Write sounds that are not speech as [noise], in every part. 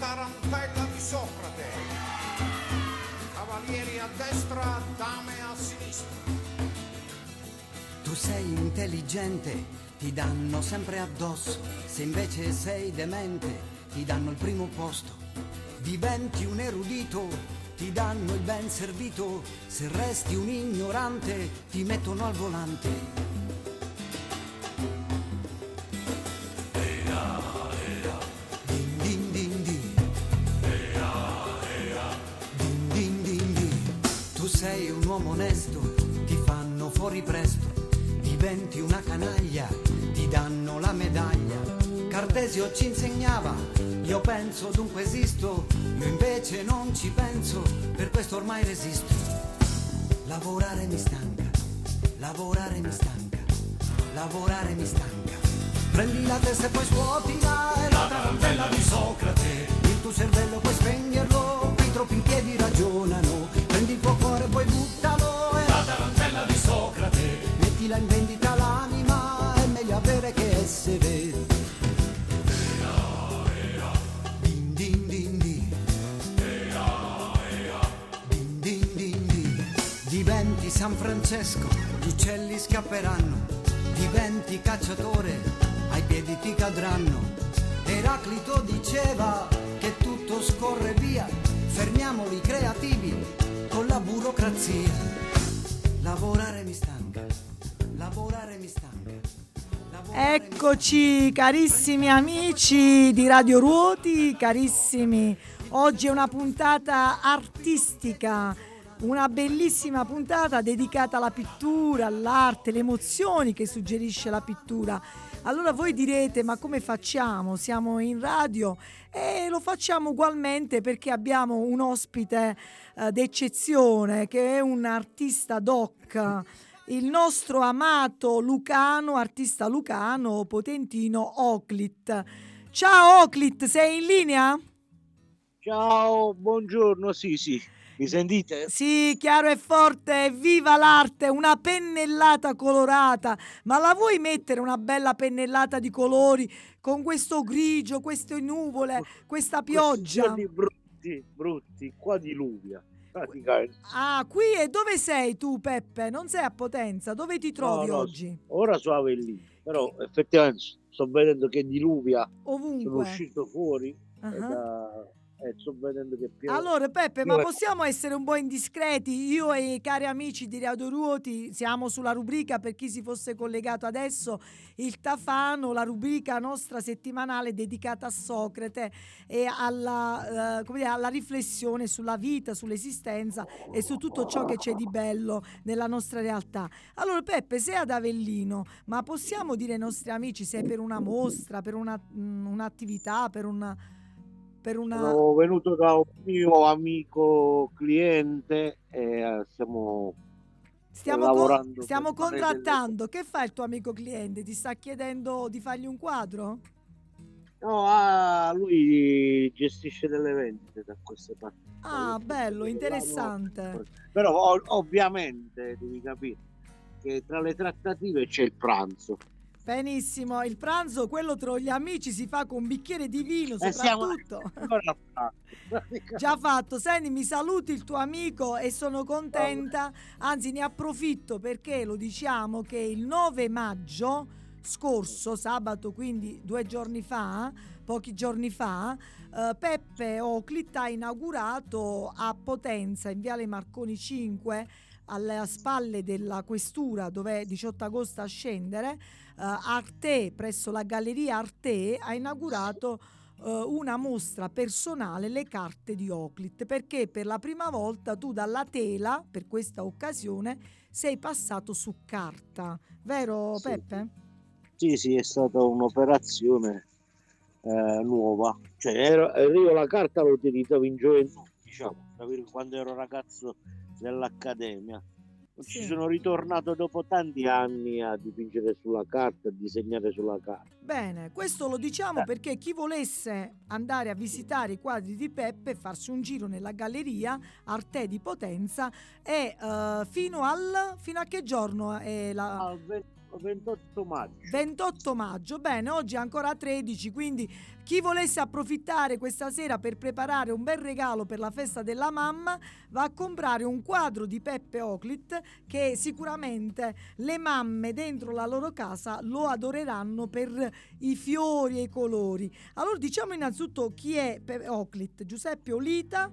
tarantella di Socrate. Cavalieri a destra, dame a sinistra. Tu sei intelligente, ti danno sempre addosso. Se invece sei demente, ti danno il primo posto. Diventi un erudito, ti danno il ben servito. Se resti un ignorante, ti mettono al volante. Diventi una canaglia, ti danno la medaglia. Cartesio ci insegnava, io penso dunque esisto, io invece non ci penso, per questo ormai resisto. Lavorare mi stanca, lavorare mi stanca, lavorare mi stanca. Prendi la testa e poi svuotila, è la tarantella di Socrate. Il tuo cervello puoi spegnerlo, qui troppi in piedi ragionano. Prendi il tuo cuore e poi buttalo, è la tarantella di Socrate. Mettila in vendita San Francesco, gli uccelli scapperanno. Diventi cacciatore, ai piedi ti cadranno. Eraclito diceva che tutto scorre via, fermiamoli creativi con la burocrazia. Lavorare mi stanca, lavorare mi stanca. Eccoci carissimi amici di Radio Ruoti, carissimi. Oggi è una puntata artistica, una bellissima puntata dedicata alla pittura, all'arte, le emozioni che suggerisce la pittura. Allora voi direte ma come facciamo? Siamo in radio e lo facciamo ugualmente perché abbiamo un ospite eh, d'eccezione che è un artista doc il nostro amato Lucano, artista Lucano, potentino Oclit. Ciao Oclit, sei in linea? Ciao, buongiorno, sì, sì, mi sentite? Sì, chiaro e forte, viva l'arte, una pennellata colorata. Ma la vuoi mettere una bella pennellata di colori con questo grigio, queste nuvole, questa pioggia? Giorni brutti, brutti, qua diluvia. Ah, qui e dove sei tu, Peppe? Non sei a Potenza, dove ti trovi No, no, oggi? Ora sono Avellino, però effettivamente sto vedendo che diluvia, sono Ovunque. uscito fuori e, da- e sto vedendo che piove. Allora Peppe, ma possiamo essere un po' indiscreti? Io e i cari amici di Radio Ruoti siamo sulla rubrica, per chi si fosse collegato adesso, il Tafano, la rubrica nostra settimanale dedicata a Socrate e alla, eh, come dire, alla riflessione sulla vita, sull'esistenza e su tutto ciò che c'è di bello nella nostra realtà. Allora Peppe, sei ad Avellino, ma possiamo dire ai nostri amici se è per una mostra, per una, mm, un'attività, per una... Per una... Sono venuto da un mio amico cliente e eh, stiamo Stiamo, co- lavorando stiamo delle- contrattando. Che fa il tuo amico cliente? Ti sta chiedendo di fargli un quadro? No, ah, lui gestisce delle vendite da queste parti. Ah, bello, interessante. Però ov- ovviamente devi capire che tra le trattative c'è il pranzo. Benissimo, il pranzo, quello tra gli amici si fa con un bicchiere di vino E siamo soprattutto. [laughs] pranzo. [laughs] Già fatto, senti, mi saluti il tuo amico e sono contenta, anzi ne approfitto perché lo diciamo che il 9 maggio scorso, sabato quindi due giorni fa, pochi giorni fa, eh, Peppe Oclit ha inaugurato a Potenza in Viale Marconi 5 alle spalle della questura dove è 18 agosto a scendere, eh, Arte presso la Galleria Arte ha inaugurato eh, una mostra personale le carte di Oclit perché per la prima volta tu dalla tela per questa occasione sei passato su carta vero Sì. Peppe? Sì, sì, è stata un'operazione eh, nuova. Cioè, ero, io la carta l'ho utilizzata in gioventù, diciamo, quando ero ragazzo dell'accademia. Sì. Ci sono ritornato dopo tanti anni a dipingere sulla carta, a disegnare sulla carta. Bene, questo lo diciamo Eh. perché chi volesse andare a visitare i quadri di Peppe e farsi un giro nella galleria Arte di Potenza è eh, fino al fino a che giorno è la Al ve- 28 maggio. 28 maggio, bene, oggi è ancora 13, quindi chi volesse approfittare questa sera per preparare un bel regalo per la festa della mamma va a comprare un quadro di Peppe Oclit che sicuramente le mamme dentro la loro casa lo adoreranno per i fiori e i colori. Allora diciamo innanzitutto chi è Peppe Oclit, Giuseppe Olita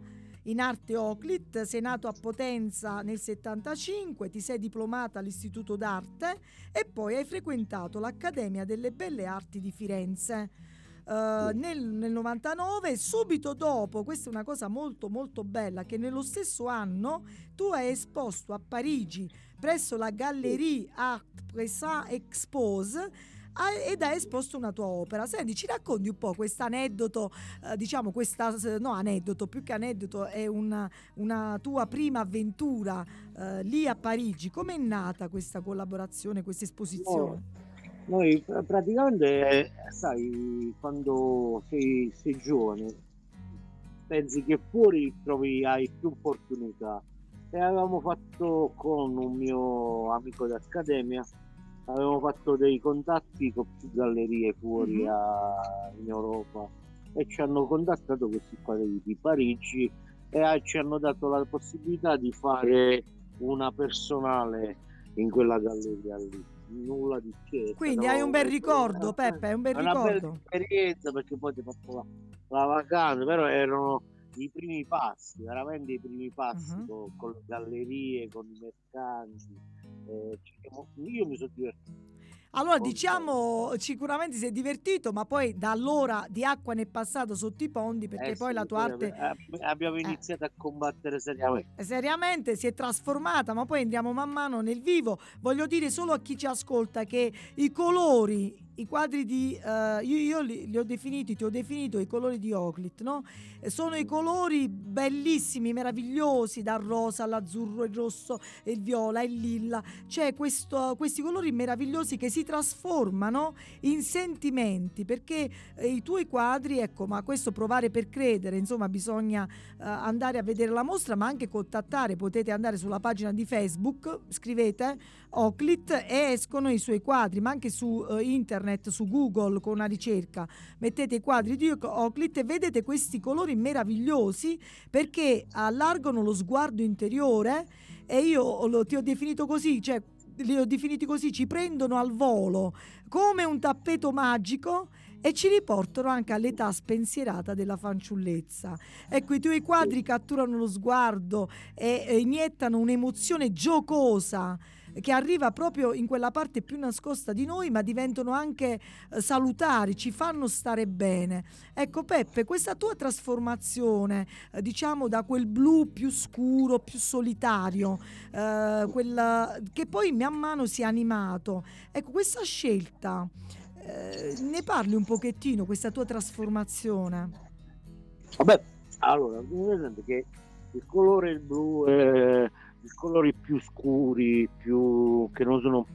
in arte Oclit, sei nato a Potenza nel 75, ti sei diplomata all'Istituto d'Arte e poi hai frequentato l'Accademia delle Belle Arti di Firenze. Uh, nel, nel 99 subito dopo questa è una cosa molto molto bella che nello stesso anno tu hai esposto a Parigi presso la Gallerie Art Présat Expose ed hai esposto una tua opera. Senti, ci racconti un po' questo aneddoto, eh, diciamo questa, no aneddoto, più che aneddoto, è una, una tua prima avventura eh, lì a Parigi. Com'è nata questa collaborazione, questa esposizione? No, noi praticamente, sai, quando sei, sei giovane, pensi che fuori trovi, hai più opportunità. E avevamo fatto con un mio amico d'accademia avevamo fatto dei contatti con più gallerie fuori mm-hmm. a, in Europa e ci hanno contattato questi qua di, di Parigi e ci hanno dato la possibilità di fare una personale in quella galleria lì nulla di che quindi hai un bel ricordo Peppe è un bel una ricordo una bella esperienza perché poi ti ho fatto la, la, vacanza però erano i primi passi veramente i primi passi uh-huh. con, con le gallerie con i mercanti eh, io mi sono divertito. Allora diciamo sicuramente si è divertito, ma poi da allora di acqua ne è passato sotto i ponti perché eh poi sì, la tua arte abbiamo iniziato eh. a combattere seriamente. Seriamente si è trasformata, ma poi andiamo man mano nel vivo. Voglio dire solo a chi ci ascolta che i colori i quadri di uh, io, io li, li, ho definiti, ti ho definito i colori di Oclit, no? sono i colori bellissimi, meravigliosi, dal rosa all'azzurro, il rosso, il viola, il lilla. C'è questo, questi colori meravigliosi che si trasformano in sentimenti, perché eh, i tuoi quadri, ecco, ma questo provare per credere, insomma, bisogna uh, andare a vedere la mostra, ma anche contattare, potete andare sulla pagina di Facebook, scrivete Oclit e escono i suoi quadri, ma anche su uh, internet internet, su Google con una ricerca, mettete i quadri di Euclid e vedete questi colori meravigliosi perché allargano lo sguardo interiore e io lo, ti ho definito così, cioè li ho definiti così, ci prendono al volo come un tappeto magico e ci riportano anche all'età spensierata della fanciullezza. Ecco, i tuoi quadri catturano lo sguardo e, e iniettano un'emozione giocosa che arriva proprio in quella parte più nascosta di noi, ma diventano anche eh, salutari, ci fanno stare bene. Ecco Peppe, questa tua trasformazione, eh, diciamo da quel blu più scuro, più solitario, eh, quella, che poi man mano si è animato, ecco questa scelta, eh, ne parli un pochettino, questa tua trasformazione? Vabbè, allora, che il colore blu è i colori più scuri, più che non sono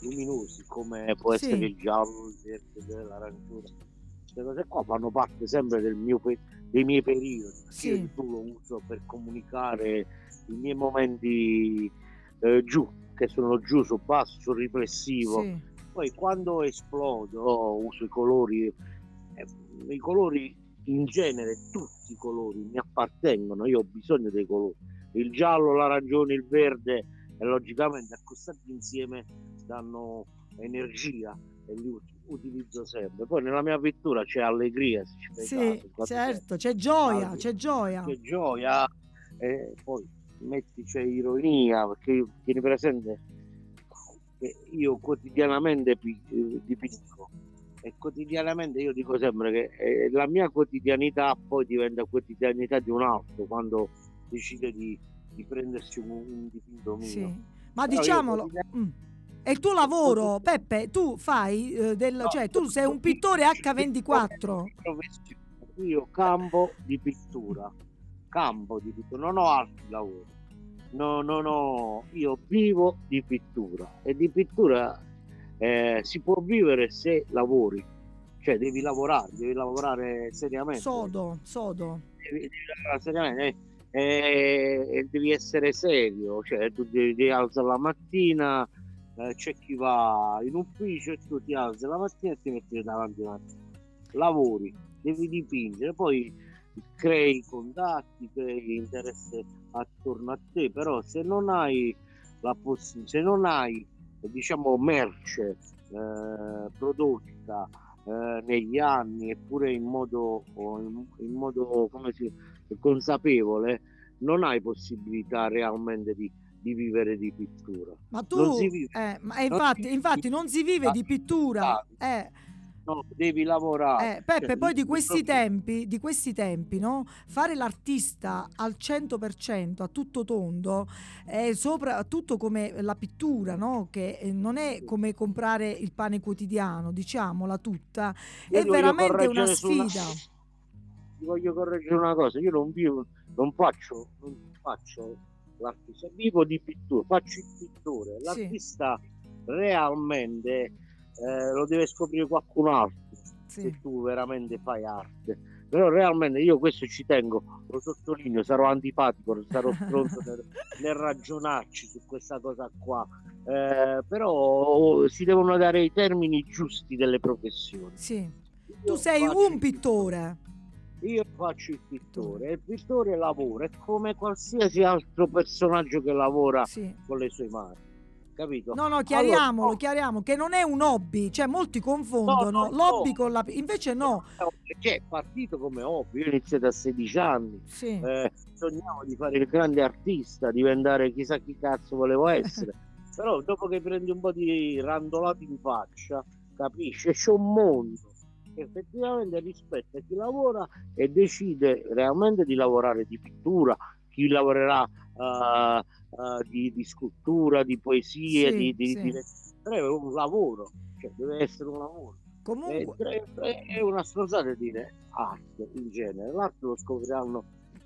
luminosi, come può essere sì. il giallo, il verde, l'arancione. Queste cose qua fanno parte sempre del mio, dei miei periodi. Sì. Io tu lo uso per comunicare i miei momenti eh, giù, che sono giù, su basso, sul riflessivo. Sì. Poi quando esplodo uso i colori, eh, i colori in genere, tutti i colori mi appartengono, io ho bisogno dei colori il giallo, l'arancione, il verde e logicamente accostati insieme danno energia e li utilizzo sempre. Poi nella mia pittura c'è allegria, se ci sì, certo, c'è gioia, c'è gioia. C'è gioia e poi metti c'è ironia perché tieni presente che io quotidianamente dipingo e quotidianamente io dico sempre che eh, la mia quotidianità poi diventa quotidianità di un altro quando decide di, di prendersi un, un, dipinto mio. Sì. Ma Però diciamolo, mm. è il tuo lavoro, Peppe, tu fai eh, del, no, cioè tu sei un pittore H24. Io campo di pittura, campo di pittura, non ho altri lavori. No, no, no, io vivo di pittura e di pittura eh, si può vivere se lavori, cioè devi lavorare, devi lavorare seriamente. Sodo, sodo. Devi, devi lavorare seriamente e, devi essere serio, cioè tu devi, devi alzare la mattina, eh, c'è chi va in ufficio e tu ti alzi la mattina e ti metti davanti a lavori, devi dipingere, poi crei contatti, crei interesse attorno a te, però se non hai la possibilità, se non hai diciamo merce eh, prodotta eh, negli anni eppure in modo, in, in modo come si, consapevole, non hai possibilità realmente di, di vivere di pittura. Ma tu, eh, ma infatti, non infatti non si vive di pittura. Eh no, devi lavorare. Eh, Peppe, cioè, poi di questi tempi, di questi tempi, no? Fare l'artista al 100%, a tutto tondo, è soprattutto come la pittura, no? Che eh, non è come comprare il pane quotidiano, diciamola tutta, io è veramente una sfida. Una... Ti voglio correggere una cosa, io non vivo, non faccio, non faccio l'artista, vivo di pittura, faccio il pittore, l'artista sì. realmente eh, lo deve scoprire qualcun altro sì. se tu veramente fai arte però realmente io questo ci tengo lo sottolineo sarò antipatico sarò stronzo nel, nel, ragionarci su questa cosa qua eh, però si devono dare i termini giusti delle professioni sì. tu sei un pittore io faccio il pittore e il pittore lavora è come qualsiasi altro personaggio che lavora sì. con le sue mani capito? No, no, chiariamolo, allora, chiariamo che non è un hobby, cioè molti confondono no, no, l'hobby no. con la... invece no. Cioè, è partito come hobby, io ho iniziato a 16 anni, sì. eh, sognavo di fare il grande artista, diventare chissà chi cazzo volevo essere, [laughs] però dopo che prendi un po' di randolati in faccia, capisci, c'è un mondo effettivamente rispetta chi lavora e decide realmente di lavorare di pittura, chi lavorerà... Uh, uh, di, di, scultura, di poesie, sì, di, di, sì. di, è un lavoro, cioè deve essere un lavoro. Comunque... È, è una stronzata dire arte in genere, l'arte lo scopriranno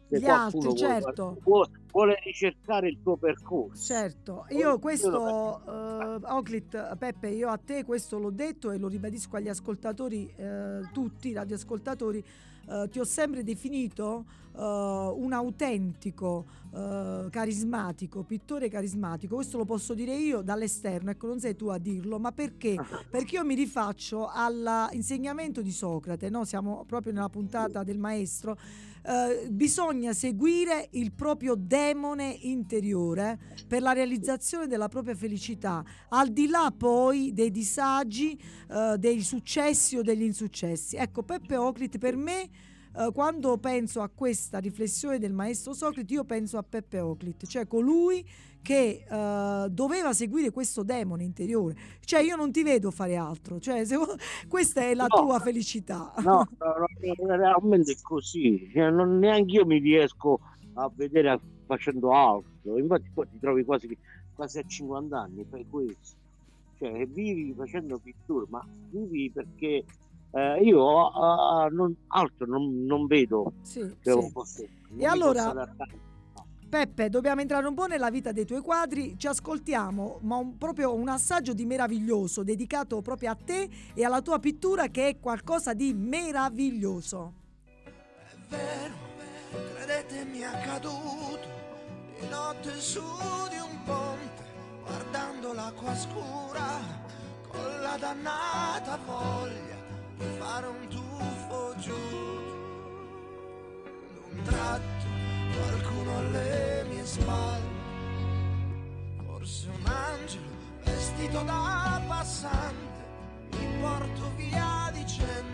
gli altri, certo. Vuole, vuole, ricercare il tuo percorso. Certo, io questo, uh, Oclit, Peppe, io a te questo l'ho detto e lo ribadisco agli ascoltatori, uh, tutti, radioascoltatori, uh, ti ho sempre definito uh, un autentico, uh, carismatico, pittore carismatico. Questo lo posso dire io dall'esterno, ecco, non sei tu a dirlo, ma perché? Perché io mi rifaccio all'insegnamento di Socrate, no? siamo proprio nella puntata del maestro. Uh, bisogna seguire il proprio demone interiore per la realizzazione della propria felicità, al di là poi dei disagi, uh, dei successi o degli insuccessi. Ecco, Peppe Ocrit per me Uh, quando penso a questa riflessione del maestro Socrate, io penso a Peppe Oclit, cioè colui che uh, doveva seguire questo demone interiore. Cioè io non ti vedo fare altro, cioè, se, [laughs] questa è la no, tua felicità. No, [laughs] no, no realmente è così, cioè, non, neanche io mi riesco a vedere facendo altro, infatti poi ti trovi quasi, quasi a 50 anni, fai questo. Cioè, vivi facendo pittura, ma vivi perché eh, io uh, non, altro non, non vedo sì, sì. Posso, e allora Peppe dobbiamo entrare un po' nella vita dei tuoi quadri. Ci ascoltiamo ma un, proprio un assaggio di meraviglioso dedicato proprio a te e alla tua pittura che è qualcosa di meraviglioso. È vero, credetemi accaduto. Di notte su di un ponte guardando l'acqua scura con la dannata voglia fare un tuffo giù. D'un tratto qualcuno alle mie spalle, forse un angelo vestito da passante, mi porto via dicendomi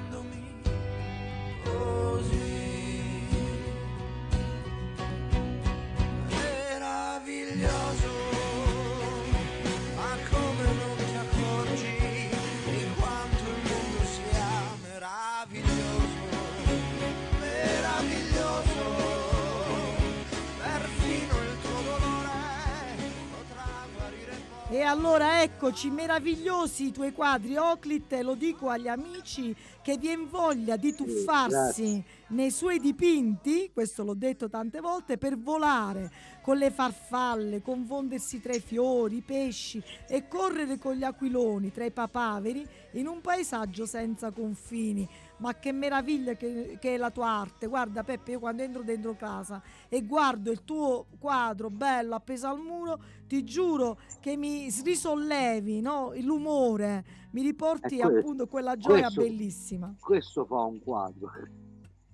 E allora eccoci, meravigliosi i tuoi quadri, Oclit, lo dico agli amici che vi voglia di tuffarsi nei suoi dipinti, questo l'ho detto tante volte, per volare con le farfalle, confondersi tra i fiori, i pesci e correre con gli aquiloni tra i papaveri in un paesaggio senza confini. Ma che meraviglia che, che, è la tua arte! Guarda Peppe, io quando entro dentro casa e guardo il tuo quadro bello appeso al muro, ti giuro che mi risollevi no? l'umore, mi riporti questo, appunto quella gioia questo, bellissima. Questo fa un quadro,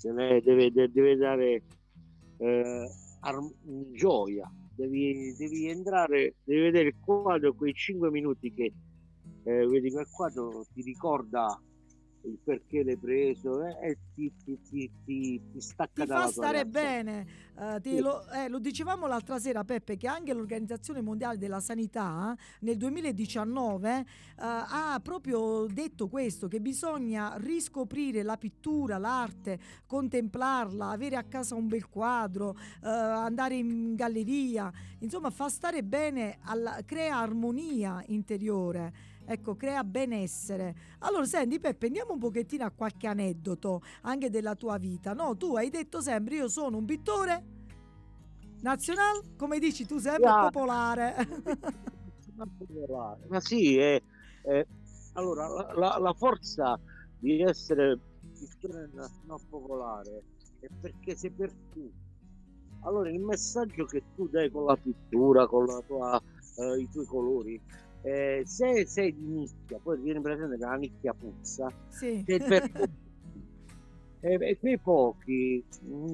deve, deve, deve dare eh, arm- gioia, devi, devi, entrare, devi vedere il quadro, quei 5 minuti che eh, vedi quel quadro ti ricorda il perché l'hai preso eh, e ti, ti, ti, ti, stacca ti fa stare realtà. bene uh, sì. lo, eh, lo, dicevamo l'altra sera Peppe che anche l'Organizzazione Mondiale della Sanità nel 2019 uh, ha proprio detto questo che bisogna riscoprire la pittura l'arte contemplarla avere a casa un bel quadro uh, andare in galleria insomma fa stare bene alla, crea armonia interiore ecco, crea benessere. Allora, senti Peppe, andiamo un pochettino a qualche aneddoto anche della tua vita, no? Tu hai detto sempre io sono un pittore nazionale, come dici tu sempre yeah. [laughs] popolare. Ma sì, è, è, allora la, la, la, forza di essere pittore nazionale popolare è perché sei per tutti. Allora il messaggio che tu dai con la pittura, con la tua, eh, i tuoi colori, eh, se sei di nicchia, poi viene presente che la nicchia puzza, sì. per [laughs] e, e quei pochi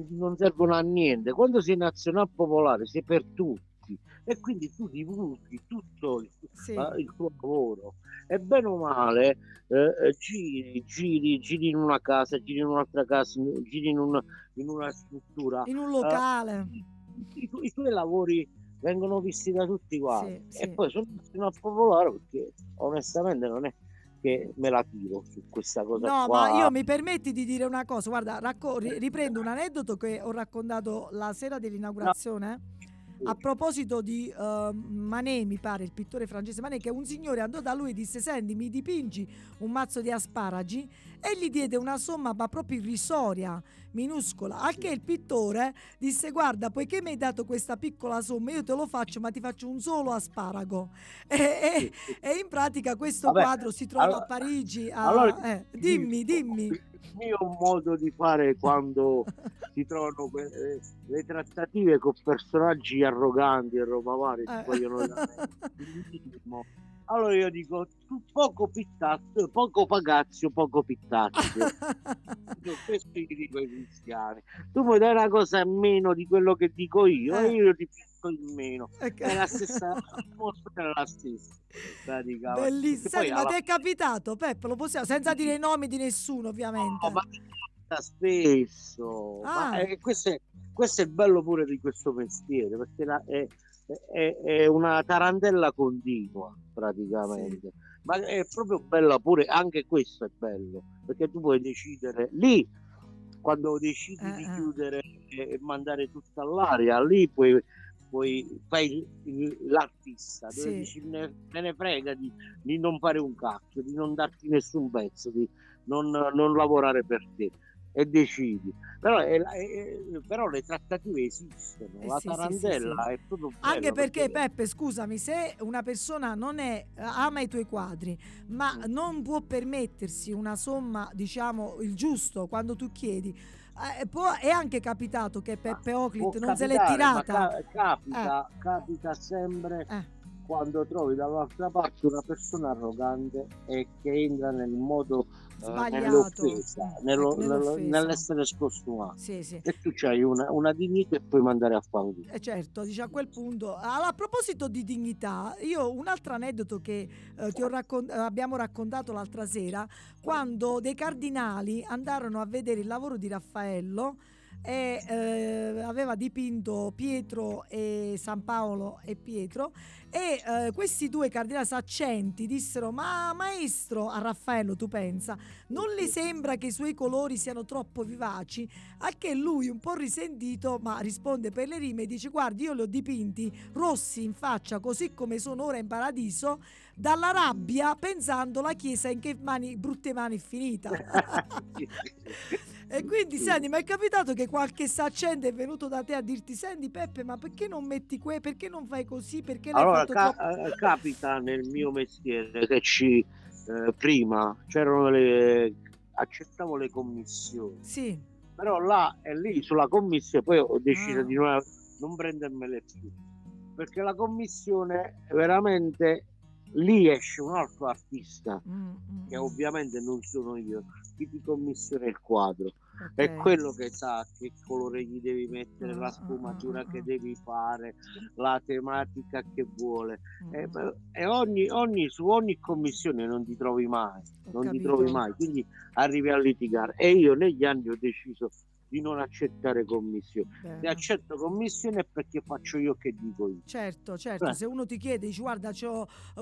non servono a niente. Quando sei nazionale popolare sei per tutti e quindi tu divulghi tutto il, sì. uh, il tuo lavoro e bene o male eh, giri, giri, giri in una casa, giri in un'altra casa, giri in, un, in una struttura, in un locale. Uh, i, i, i tuoi lavori vengono visti da tutti quanti sì, e sì. poi sono una popolare perché onestamente non è che me la tiro su questa cosa no qua. ma io mi permetti di dire una cosa guarda racco- riprendo un aneddoto che ho raccontato la sera dell'inaugurazione no a proposito di uh, Manet, mi pare, il pittore francese Manet, che un signore andò da lui e disse: Senti, mi dipingi un mazzo di asparagi e gli diede una somma ma proprio irrisoria, minuscola. Al che il pittore disse: Guarda, poiché mi hai dato questa piccola somma, io te lo faccio, ma ti faccio un solo asparago. E, e, e in pratica questo Vabbè, quadro si trova allora, a Parigi. A, allora, eh, dimmi, dimmi. Il mio modo di fare quando si trovano que- eh, le trattative con personaggi arroganti e roba varia, eh. vogliono dare [laughs] allora io dico poco pittazio, poco pagazio, poco pittazio. [laughs] questo gli dico ai cristiani. Tu puoi dare una cosa in meno di quello che dico io eh. e io ti pitto in meno. [laughs] Okay. È la stessa atmosfera, la stessa. Bellissimo. Senti, alla... ma ti è capitato, Peppo? Lo possiamo, senza dire i nomi di nessuno, ovviamente. No, ma spesso. Ah. Ma è, questo, è, questo, è, bello pure di questo mestiere perché la, è, è, è, una tarantella continua praticamente. Sì. Ma è proprio bella pure, anche questo è bello perché tu puoi decidere lì quando decidi eh, di eh. chiudere e mandare tutta all'aria, lì puoi, puoi fai l'artista sì. dici me, ne frega di, di, non fare un cacchio, di non darti nessun pezzo, di non, non lavorare per te e decidi. Però, è, è, però le trattative esistono, eh la sì, tarantella sì, sì, è proprio Anche perché, perché, Peppe, scusami, se una persona non è, ama i tuoi quadri, ma non può permettersi una somma, diciamo, il giusto quando tu chiedi, eh, può, è anche capitato che Peppe Oclit non se l'è tirata. Ca- capita, eh. capita sempre eh. Quando trovi dall'altra parte una persona arrogante e che entra nel modo nell'offesa, nello, nello, nell'essere scostumato. Sì, sì. E tu hai una, una, dignità e puoi mandare a fanculo. Eh certo, dice a quel punto. Allora, a proposito di dignità, io un altro aneddoto che eh, raccont- abbiamo raccontato l'altra sera, quando dei cardinali andarono a vedere il lavoro di Raffaello e eh, aveva dipinto Pietro e San Paolo e Pietro e eh, questi due cardinali saccenti dissero ma maestro a Raffaello tu pensa non le sembra che i suoi colori siano troppo vivaci? A che lui un po' risentito ma risponde per le rime e dice guardi io li ho dipinti rossi in faccia così come sono ora in paradiso dalla rabbia pensando la chiesa in che mani, brutte mani è finita [laughs] [laughs] E quindi, senti, mi è capitato che qualche saccente è venuto da te a dirti: Senti, Peppe, ma perché non metti que? Perché non fai così? Perché l'hai Allora, fatto ca- troppo- eh, capita nel mio mestiere che ci eh, prima c'erano le accettavo le commissioni, Sì, però là e lì sulla commissione poi ho deciso Ah. di non, non prendermele più perché la commissione veramente lì esce un altro artista Mm, mm, che mm. ovviamente non sono io chi ti commissiona il quadro Ok. è quello che sa che colore gli devi mettere, la sfumatura che devi fare, la tematica che vuole. Mm, E, mm. e ogni, ogni- su ogni commissione non ti trovi mai, Ho non ti capito. trovi mai, quindi arrivi a litigare. E io negli anni ho deciso di non accettare commissioni. Se Bene. accetto commissioni è perché faccio io che dico io. Certo, certo, Eh. se uno ti chiede, dici guarda,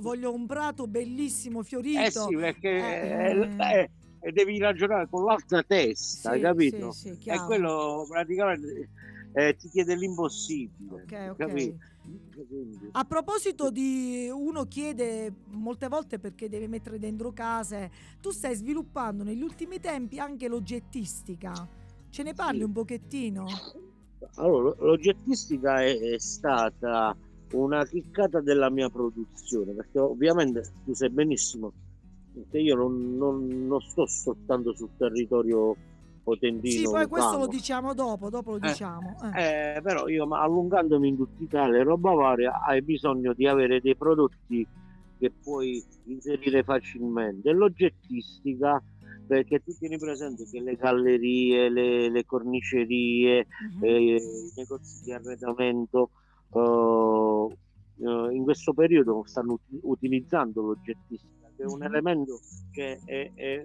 voglio un prato bellissimo, fiorito. Eh sì, perché Eh, eh, eh, e devi ragionare con l'altra testa, Sì, capito? sì, sì, e quello praticamente eh, ti chiede l'impossibile. Ok, ok. capito? Quindi- A proposito di uno chiede molte volte perché deve mettere dentro case, tu stai sviluppando negli ultimi tempi anche l'oggettistica. Ce ne parli un pochettino? Allora, l'oggettistica è, è stata una chiccata della mia produzione, perché ovviamente tu sai benissimo io non, non- non sto soltanto sul territorio potentino. Sì, poi questo lo diciamo dopo, dopo lo Eh, diciamo. eh. Eh, però io ma allungandomi in tutta Italia roba varia hai bisogno di avere dei prodotti che puoi inserire facilmente. L'oggettistica, perché tu tieni presente che le gallerie, le, le cornicerie, Mhm. eh, i negozi di arredamento eh, eh, in questo periodo stanno uti- utilizzando l'oggettistica, è un elemento che è, è,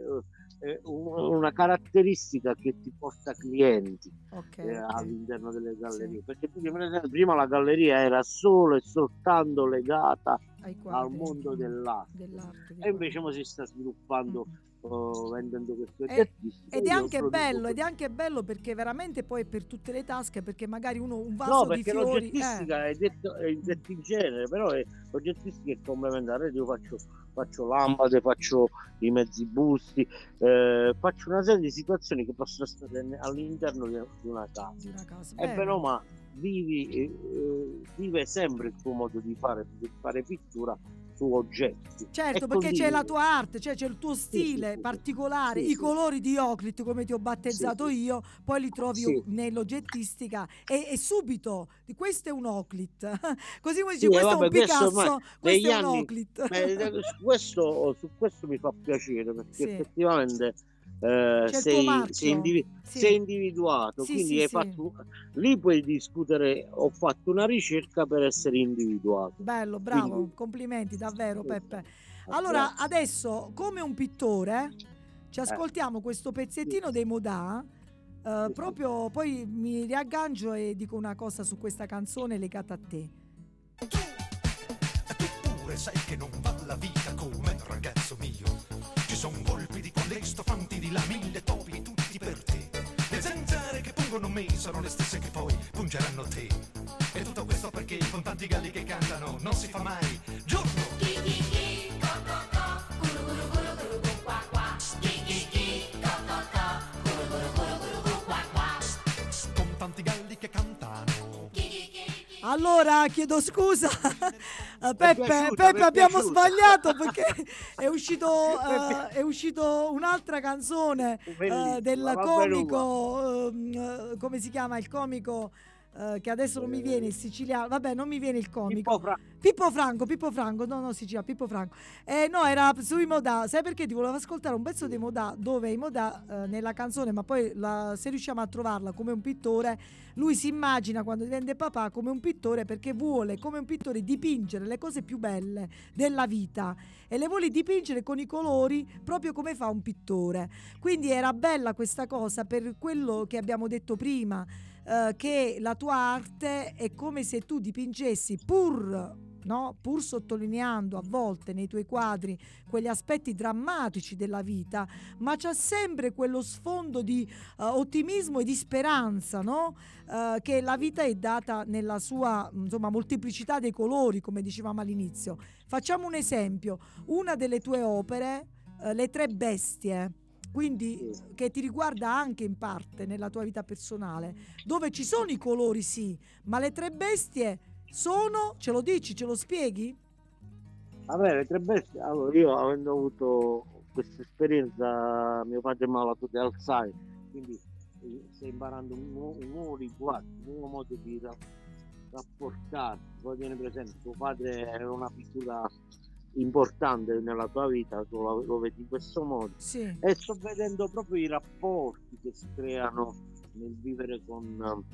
è un- una caratteristica che ti porta clienti Ok, eh, all'interno delle gallerie Sì. perché prima la galleria era solo e soltanto legata al mondo mm, dell'arte dell'arte, e invece quadri. mo si sta sviluppando Mm. eh, vendendo questi E- Ed è anche bello, questo. ed è anche bello perché veramente poi è per tutte le tasche, perché magari uno un vaso no di fiori. eh. è, detto, è detto in genere però è, l'oggettistica è complementare io faccio, faccio lampade faccio i mezzi busti eh, faccio una serie di situazioni che possono stare all'interno di una casa una e Bene. o male vivi, eh, eh, vive sempre il tuo modo di fare, di fare pittura su oggetti. Certo, E perché c'è la tua arte, cioè c'è il tuo sì, stile sì. particolare, Sì, i sì. colori di Oclit, come ti ho battezzato Sì, sì. io, poi li trovi Sì. nell'oggettistica e, e subito, questo è un Oclit. [laughs] Così come dici, Sì, questo è vabbè, un questo Picasso, questo negli è un anni- Oclit. Beh, eh, su, questo, su questo mi fa piacere perché Sì. effettivamente eh, sei, sei indivi- Sì. sei individuato, Sì, quindi sì, hai sì. fatto, lì puoi discutere, ho fatto una ricerca per essere individuato. Bello, bravo, Quindi- complimenti davvero. Peppe. Allora, adesso, come un pittore, ci ascoltiamo questo pezzettino dei Modà. eh, proprio poi mi riaggancio e dico una cosa su questa canzone legata a te. Tu pure sai che non va la vita come ragazzo mio. Ci sono colpi di contesto, fanti di là, mille topi, tutti per te. Le zanzare che pungono me sono le stesse che poi pungeranno te. E tutto questo perché con tanti galli che cantano non si fa mai giorno. Con tanti galli che cantano. Allora, chiedo scusa, Peppe, Peppe abbiamo sbagliato perché [laughs] è uscito, eh, è uscito un'altra canzone Bellissima, del comico, ehm, eh, come si chiama il comico eh, che adesso non mi viene il siciliano, vabbè non mi viene il comico. Pippo Fra- Pippo Franco, Pippo Franco, no, no, Sicilia, Pippo Franco. Eh, no, era sui Modà. Sai perché ti volevo ascoltare un pezzo dei Modà dove i Modà eh, nella canzone, ma poi la- se riusciamo a trovarla come un pittore, lui si immagina quando diventa papà come un pittore perché vuole, come un pittore, dipingere le cose più belle della vita e le vuole dipingere con i colori proprio come fa un pittore. Quindi era bella questa cosa per quello che abbiamo detto prima, eh, che la tua arte è come se tu dipingessi pur no? pur sottolineando a volte nei tuoi quadri quegli aspetti drammatici della vita, ma c'è sempre quello sfondo di eh, ottimismo e di speranza, no? Eh, che la vita è data nella sua insomma, molteplicità dei colori, come dicevamo all'inizio. Facciamo un esempio, una delle tue opere, eh, Le tre bestie, quindi che ti riguarda anche in parte nella tua vita personale, dove ci sono i colori sì, ma le tre bestie sono, ce lo dici, ce lo spieghi? Vabbè, le tre bestie, allora io avendo avuto questa esperienza, mio padre è malato di Alzheimer, quindi eh, stai imparando un, nuovo- un nuovo linguaggio, un nuovo modo di ra- rapportarsi. Poi tieni presente, tuo padre era una figura importante nella tua vita, tu lo, lo vedi in questo modo. Sì, E sto vedendo proprio i rapporti che si creano nel vivere con,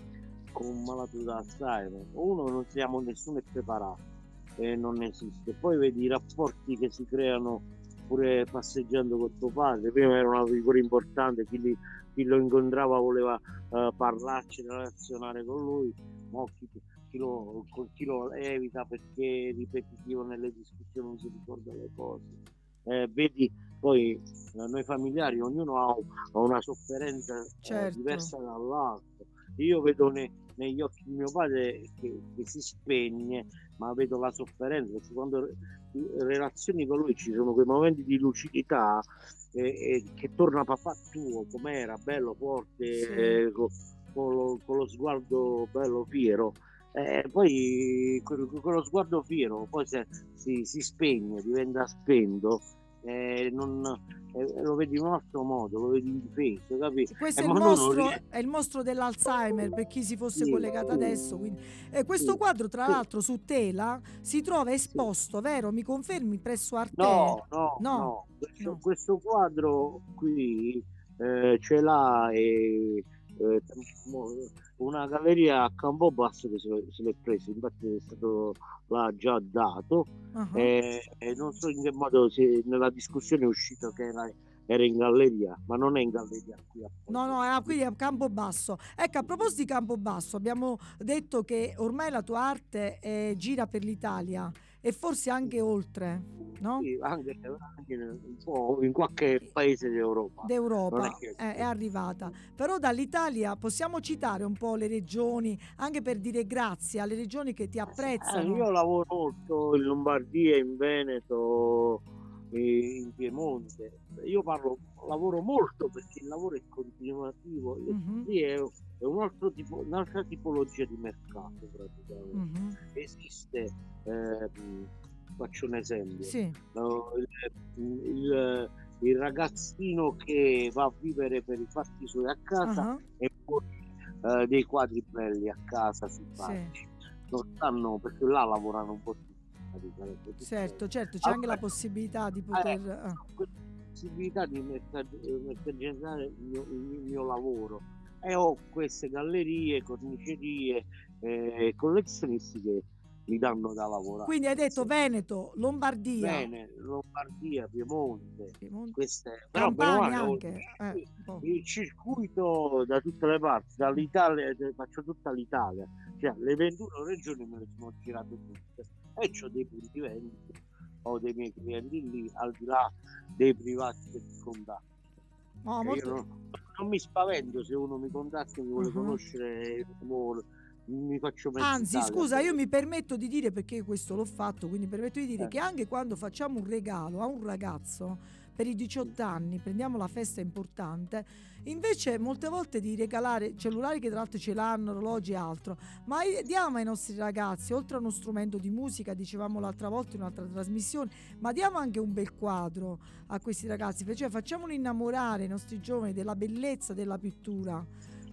con un malato di Alzheimer. Uno, non siamo nessuno è preparato e non esiste. Poi vedi i rapporti che si creano pure passeggiando con tuo padre. Prima era una figura importante, chi, li- chi lo incontrava voleva eh, parlarci, relazionare con lui, mo chi, chi lo, con chi lo evita perché è ripetitivo nelle discussioni, non si ricorda le cose. Eh, vedi poi eh, noi familiari, ognuno ha, ha una sofferenza eh, Certo. diversa dall'altro. Io vedo ne- negli occhi di mio padre che, che si spegne, ma vedo la sofferenza, perché quando re- relazioni con lui ci sono quei momenti di lucidità eh, eh, che torna papà tuo, com'era, bello, forte, Sì. eh, co- con, lo, con lo sguardo bello, fiero. Eh, poi quello, quello sguardo fiero poi se, si, si spegne, diventa spento, eh, non, eh, lo vedi in un altro modo, lo vedi indifeso, capi? questo Eh, è il, lo mostro, è il mostro dell'Alzheimer per chi si fosse Sì, collegato sì. adesso. quindi- E questo Sì, quadro, tra l'altro, su tela si trova esposto, vero? Mi confermi presso Arte? No, no, No, no. Questo, questo quadro qui eh, ce l'ha e, eh, una galleria a Campobasso che se, l'è preso, infatti è stato l'ha già dato. Ah, e, e non so in che modo se nella discussione è uscito che era, era in galleria, ma non è in galleria qui a No, no, era qui a Campobasso. Ecco, a proposito di Campobasso, abbiamo detto che ormai la tua arte eh, gira per l'Italia e forse anche oltre, no? Sì, anche, anche un po' in qualche paese d'Europa. D'Europa è che- eh, è arrivata. Però dall'Italia possiamo citare un po' le regioni, anche per dire grazie alle regioni che ti Eh, apprezzano. io lavoro molto in Lombardia, in Veneto, in Piemonte. Io parlo, lavoro molto perché il lavoro è continuativo. Mhm, Lì è, un altro tipo, un'altra tipologia di mercato praticamente. mhm. Esiste, ehm, faccio un esempio, Sì, il, il- il ragazzino che va a vivere per i fatti suoi a casa ah, e poi eh, dei quadri belli a casa simpatici. Non stanno perché là lavorano un po' tutti. tutti. certo, certo, c'è anche la possibilità di eh, poter... ah. questa possibilità di eh, mercaggiare il il mio lavoro e ho queste gallerie, cornicerie e collezionisti che mi danno da lavorare. Quindi hai detto. Veneto, Lombardia, Bene, Lombardia, Piemonte, Piemonte, queste però Campania ho- anche. eh, il circuito da tutte le parti, dall'Italia, eh, faccio tutta l'Italia, cioè le 21 regioni me le sono girate tutte e ho dei punti vendita, ho dei miei clienti lì, al di là dei privati che mi contattano. No, Cioè, molto- io non, non mi spavento se uno mi contatta e mi vuole Mhm. conoscere, mi mi faccio mezzo Anzi, scusa, io mi permetto di dire, perché questo l'ho fatto, quindi permetto di dire Eh. che anche quando facciamo un regalo a un ragazzo per i 18 anni, prendiamo la festa importante, invece molte volte di regalare cellulari che tra l'altro ce l'hanno, orologi e altro, ma diamo ai nostri ragazzi, oltre a uno strumento di musica, dicevamo l'altra volta in un'altra trasmissione, ma diamo anche un bel quadro a questi ragazzi, cioè facciamoli innamorare i nostri giovani della bellezza della pittura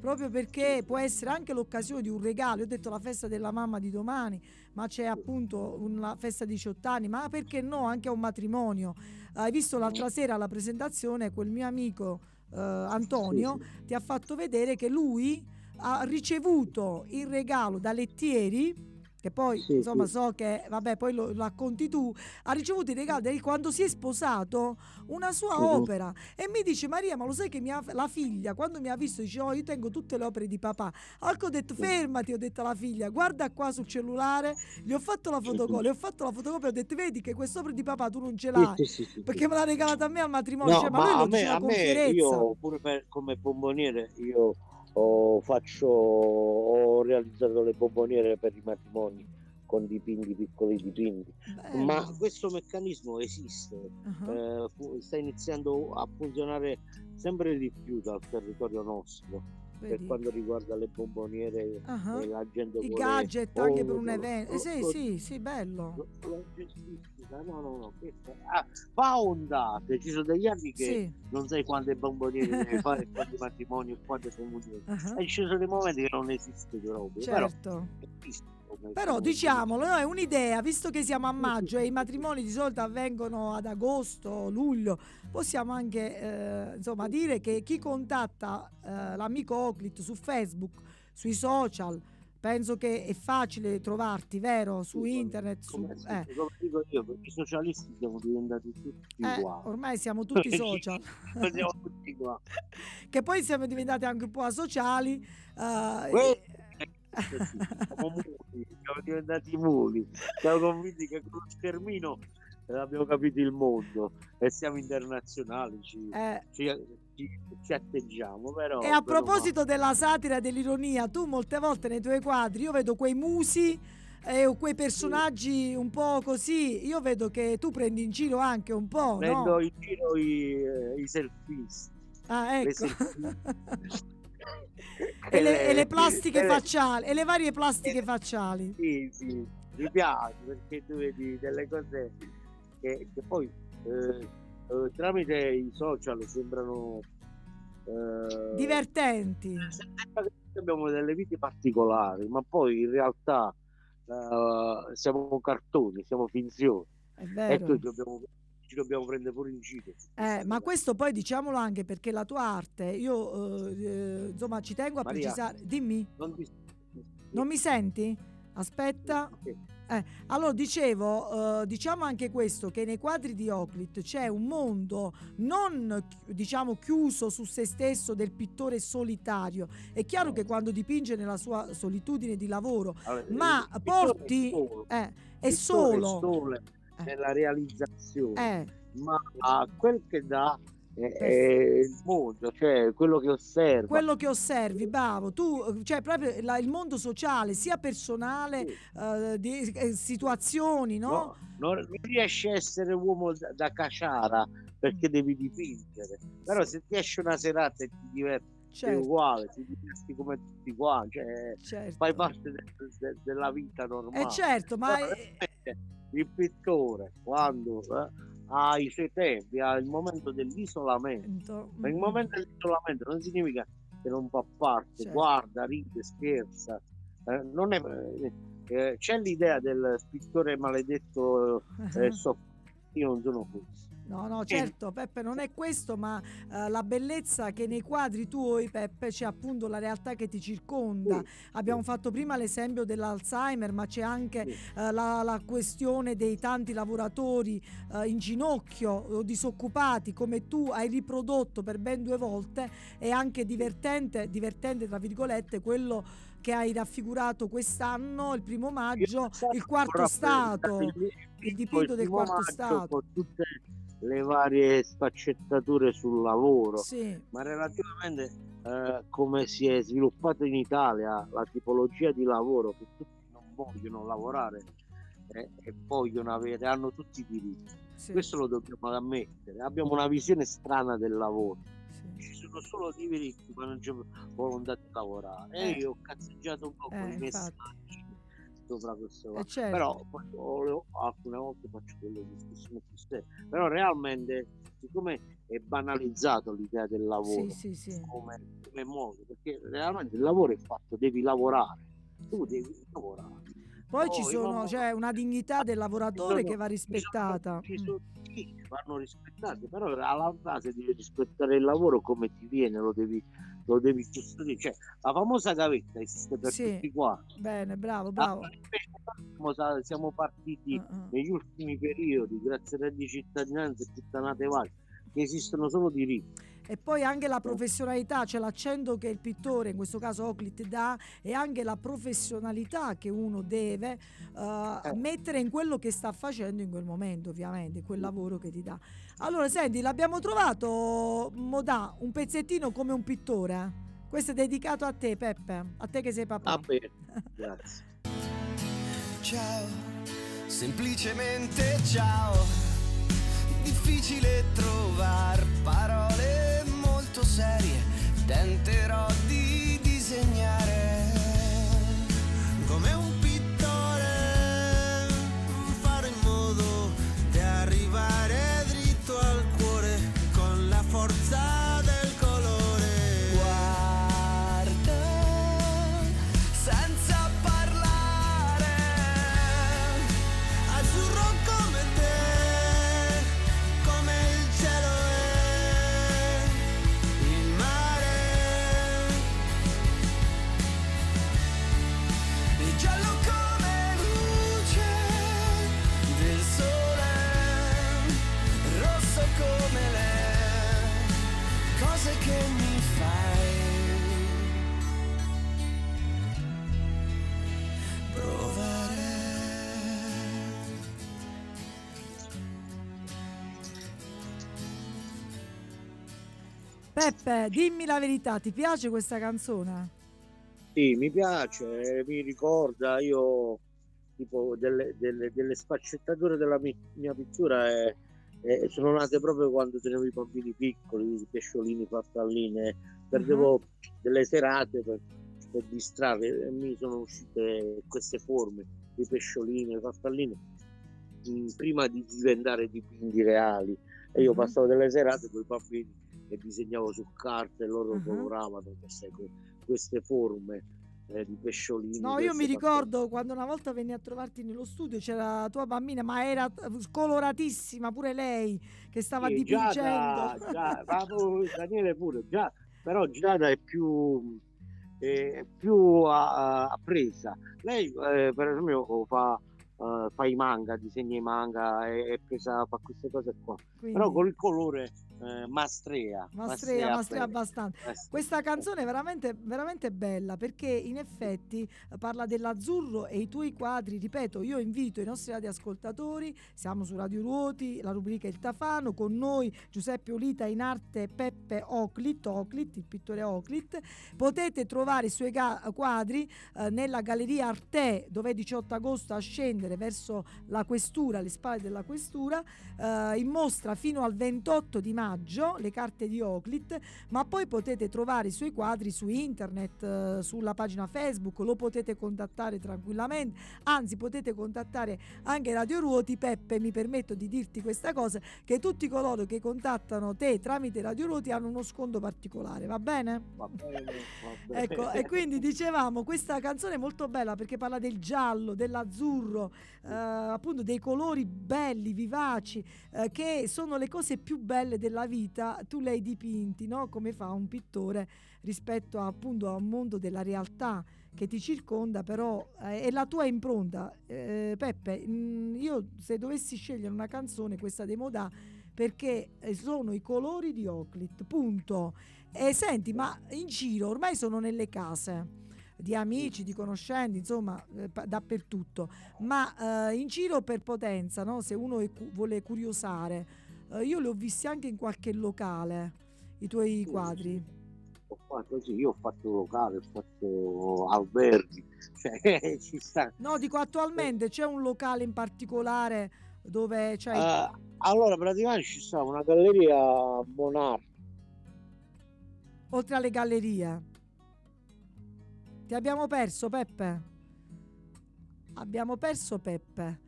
proprio perché può essere anche l'occasione di un regalo. Io ho detto la festa della mamma di domani, ma c'è appunto una festa di 18 anni, ma perché no anche a un matrimonio. Hai visto l'altra sera alla presentazione quel mio amico eh, Antonio ti ha fatto vedere che lui ha ricevuto il regalo da Lettieri che poi Sì, insomma sì. so che vabbè poi lo racconti tu ha ricevuto il regalo di quando si è sposato una sua Mhm. opera e mi dice Maria ma lo sai che mia, la figlia quando mi ha visto dice oh io tengo tutte le opere di papà. Allora ho detto fermati ho detto alla figlia guarda qua sul cellulare. Gli ho fatto la fotocopia le ho fatto la fotocopia ho detto vedi che quest'opera di papà tu non ce l'hai Sì, perché me l'ha regalata a me al matrimonio. No, cioè, ma, ma a me, a me io pure per- come bomboniere io ho, faccio, ho realizzato le bomboniere per i matrimoni con dipinti, piccoli dipinti. Bello. Ma questo meccanismo esiste, Ah, eh, sta iniziando a funzionare sempre di più dal territorio nostro per vedi? quanto riguarda le bomboniere Ah, e la gente I vuole gadget anche per un evento. Eh, sì, sì, sì, bello. lo- lo gestistica. no no no questa- ah, ci sono degli anni che Sì. non sai quante bomboniere devi fare quanti matrimoni e quante comunioni e ci sono dei momenti che non esiste proprio però Certo. Però come- diciamolo, no, è un'idea, visto che siamo a maggio e i matrimoni di solito avvengono ad agosto, luglio, possiamo anche eh, insomma dire che chi contatta eh, l'amico Oclit su Facebook, sui social, penso che è facile trovarti, vero? Su Sì, internet, su, come, eh, come dico io perché i socialisti siamo diventati tutti eh, uguali ormai siamo [laughs] tutti social, siamo tutti qua che poi siamo diventati anche un po' asociali. eh, e- Sì, siamo muli, siamo diventati muli. Siamo convinti che con lo schermino abbiamo capito il mondo e siamo internazionali, ci, eh, ci, ci- ci atteggiamo. Però, E a proposito della satira e dell'ironia, tu molte volte nei tuoi quadri io vedo quei musi e o quei personaggi un po' così, io vedo che tu prendi in giro anche un po', prendo no? in giro i, eh, i selfisti. Ah, ecco. e, le, e le plastiche e le- facciali, e le varie plastiche facciali. Sì, sì, mi piace perché tu vedi delle cose che, che poi eh, eh, tramite i social sembrano eh, Divertenti. sembra che abbiamo delle vite particolari, ma poi in realtà eh, siamo cartoni, siamo finzioni e noi dobbiamo, ci dobbiamo prendere pure in giro. Eh, ma questo poi diciamolo anche perché la tua arte, io eh, eh, insomma ci tengo a Maria. precisare. Dimmi, non ti... non mi senti? Aspetta. Sì. Allora, dicevo, eh, diciamo anche questo, che nei quadri di Oclit c'è un mondo non, diciamo, chiuso su se stesso del pittore solitario. È chiaro che quando dipinge nella sua solitudine di lavoro, Allora, ma porti... è solo, Eh, il è solo... solo Eh. nella realizzazione. Eh, ma quel che dà è, è il mondo, cioè quello che osserva. quello che osservi, bravo, tu, cioè proprio la- il mondo sociale, sia personale, Sì. eh, di eh, situazioni, no? No, non, riesci a essere uomo da, da caciara perché Mm. devi dipingere, però se ti esce una serata e ti diverti Certo, uguale, ti diverti come tutti qua, cioè certo. fai parte de- de- della vita normale. Eh certo, ma... Eh, il pittore quando eh, ha i suoi tempi, ha il momento dell'isolamento, ma il momento dell'isolamento non significa che non fa parte, Certo. guarda, ride, scherza. Eh, non è, eh, eh, c'è l'idea del pittore maledetto eh, [laughs] so- io non sono questo. No, no, certo, Peppe, non è questo, ma eh, la bellezza che nei quadri tuoi, Peppe, c'è appunto la realtà che ti circonda. Abbiamo fatto prima l'esempio dell'Alzheimer, ma c'è anche eh, la, la questione dei tanti lavoratori eh, in ginocchio o disoccupati, come tu hai riprodotto per ben due volte. È anche divertente, divertente tra virgolette, quello che hai raffigurato quest'anno, il primo maggio, il quarto stato. il dipinto del quarto stato. Con tutte le varie sfaccettature sul lavoro. Sì, ma relativamente eh, come si è sviluppato in Italia la tipologia di lavoro che tutti non vogliono lavorare eh, e vogliono avere, hanno tutti i diritti. sì, Questo lo dobbiamo ammettere. Abbiamo una visione strana del lavoro. sì. Ci sono solo diritti, ma non c'è volontà di lavorare. Eh. E io ho cazzeggiato un po' con Eh, i infatti. messaggi sopra questo. Eh, certo. Però poi alcune volte faccio delle discussioni più serie. Però realmente, siccome è banalizzato l'idea del lavoro, Sì, sì, sì. come, come modo, perché realmente il lavoro è fatto, devi lavorare, tu devi lavorare. Poi ci Poi, sono, no, c'è una dignità del lavoratore Ci sono- che va rispettata. Ci Mm. sono, ci sono- sì, vanno rispettate, però alla base devi rispettare il lavoro come ti viene, lo devi, lo devi custodire. Cioè, la famosa gavetta esiste per Sì. tutti quanti. Bene, bravo, bravo. invece siamo, partiti ah. negli ultimi periodi, grazie al reddito di cittadinanza e puttanate varie, che esistono solo diritti. E poi anche la professionalità, cioè l'accento che il pittore, in questo caso Oclit, dà e anche la professionalità che uno deve Eh. mettere in quello che sta facendo in quel momento, ovviamente, quel lavoro che ti dà. Allora, senti, l'abbiamo trovato, Modà, un pezzettino come un pittore. Questo è dedicato a te, Peppe, a te che sei papà. Va bene, grazie. [laughs] ciao, semplicemente ciao. Difficile trovare parole molto serie, tenterò di disegnare come un Peppe, dimmi la verità, ti piace questa canzone? Sì, mi piace, mi ricorda, io tipo delle, delle- delle sfaccettature della mi- mia pittura eh, eh, sono nate proprio quando tenevo i bambini piccoli, i pesciolini, farfalline, perdevo delle serate per, per distrarre e mi sono uscite queste forme, i pesciolini, le farfalline, mm, prima di diventare dipinti reali. E io Mhm. passavo delle serate con i bambini e disegnavo su carta e loro Mhm. coloravano queste, queste forme eh, di pesciolini. No, io mi ricordo quando una volta venni a trovarti nello studio c'era la tua bambina, ma era t- coloratissima pure lei, che stava Sì, Giada, dipingendo. Giada, [laughs] ma pure Daniele pure, già, però Giada è più, è più appresa. Lei eh, per esempio fa, eh, fa i manga, disegna i manga, è, è presa, fa queste cose qua. Quindi, Però con il colore eh, mastrea. Mastrea, mastrea bene. abbastanza. Eh sì. Questa canzone è veramente, veramente bella perché in effetti eh, parla dell'azzurro e i tuoi quadri. Ripeto, io invito i nostri radioascoltatori, siamo su Radio Ruoti, la rubrica Il Tafano, con noi Giuseppe Olita in arte Peppe Oclit, Oclit il pittore Oclit. Potete trovare i suoi ga- quadri eh, nella Galleria Arte, dove è 18 agosto a scendere verso la questura, le spalle della questura, eh, in mostra fino al 28 di maggio le carte di Oclit ma poi potete trovare i suoi quadri su internet, eh, sulla pagina Facebook, lo potete contattare tranquillamente, anzi potete contattare anche Radio Ruoti. Peppe, mi permetto di dirti questa cosa, che tutti coloro che contattano te tramite Radio Ruoti hanno uno sconto particolare, va bene? Va bene, va bene. Ecco, e quindi [laughs] dicevamo, questa canzone è molto bella perché parla del giallo, dell'azzurro, eh, appunto dei colori belli, vivaci, eh, che sono le cose più belle della vita. Tu le hai dipinti, no? Come fa un pittore rispetto a, appunto a un mondo della realtà che ti circonda, però eh, è la tua impronta. Eh, Peppe, mm, io se dovessi scegliere una canzone, questa dei Modà, perché eh, sono i colori di Oclit, punto. E senti, ma in giro ormai sono nelle case di amici, di conoscenti, insomma, eh, dappertutto. Ma eh, in giro per potenza, no? se uno cu- vuole curiosare, eh, io li ho visti anche in qualche locale, i tuoi quadri. Ho fatto, sì, io ho fatto locale, ho fatto alberghi, [laughs] cioè ci sta. No, dico attualmente c'è un locale in particolare dove c'è... Eh, allora, praticamente ci sta una galleria Monarch. oltre alle gallerie. Ti abbiamo perso, Peppe? Abbiamo perso Peppe.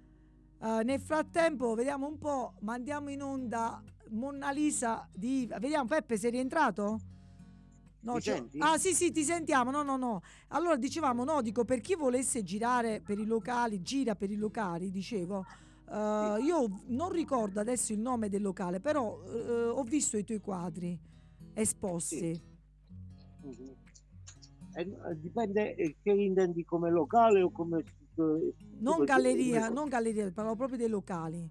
Eh, nel frattempo, vediamo un po', mandiamo in onda Monna Lisa di. Vediamo, Peppe, sei rientrato? No, senti? Ah sì sì ti sentiamo, no no no. Allora dicevamo no, dico per chi volesse girare per i locali, gira per i locali, dicevo. eh, io non ricordo adesso il nome del locale, però eh, ho visto i tuoi quadri esposti. Mhm. Eh, eh, dipende eh, che intendi come locale o come eh, Non galleria, non galleria, parlo proprio dei locali.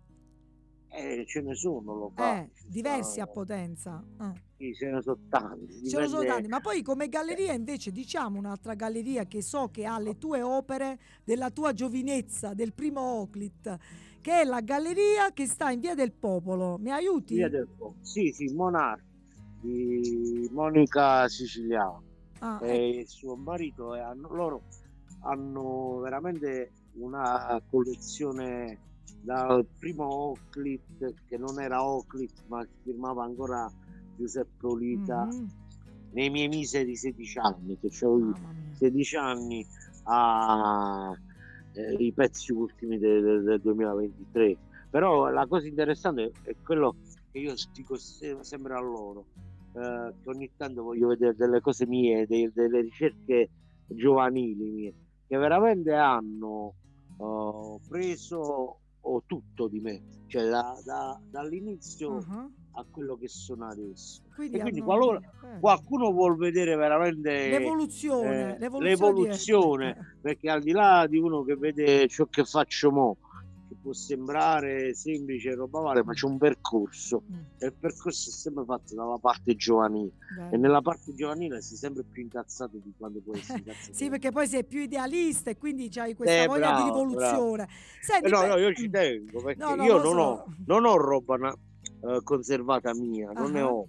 eh, ce ne sono locali Eh, diversi sta- a potenza. eh. sì, ce ne sono tanti Ce ne sono dipende- tanti, ma poi come galleria invece diciamo un'altra galleria che so che ha le tue opere della tua giovinezza, del primo Oclit, che è la galleria che sta in Via del Popolo. Mi aiuti? Via del Po- sì sì Monarch di Monica Siciliano Ah, e il suo marito e hanno- loro hanno veramente una collezione dal primo Oclit che non era Oclit ma firmava ancora Giuseppe Olita Mhm. nei miei miseri 16 anni che avevo io Mamma mia. 16 anni a eh, i pezzi ultimi del, del- del 2023 però la cosa interessante è quello che io dico se- sempre a loro eh, che ogni tanto voglio vedere delle cose mie de- delle ricerche giovanili mie che veramente hanno eh, preso oh, tutto di me cioè da- da- dall'inizio Ah, a quello che sono adesso. Quindi e quindi qualora eh. qualcuno vuol vedere veramente l'evoluzione, eh, l'evoluzione, l'evoluzione, [laughs] perché al di là di uno che vede ciò che faccio mo può sembrare semplice e roba varia ma c'è un percorso Mm, e il percorso è sempre fatto dalla parte giovanile bello. e nella parte giovanile sei sempre più incazzato di quando puoi essere [laughs] incazzato Sì, perché poi sei più idealista e quindi hai questa Eh, voglia di bravo, rivoluzione. Senti, Eh no, beh, no, io ci mm, tengo perché No, no, io non, so. ho, non ho roba na- eh, conservata mia, non ne Ah. ho.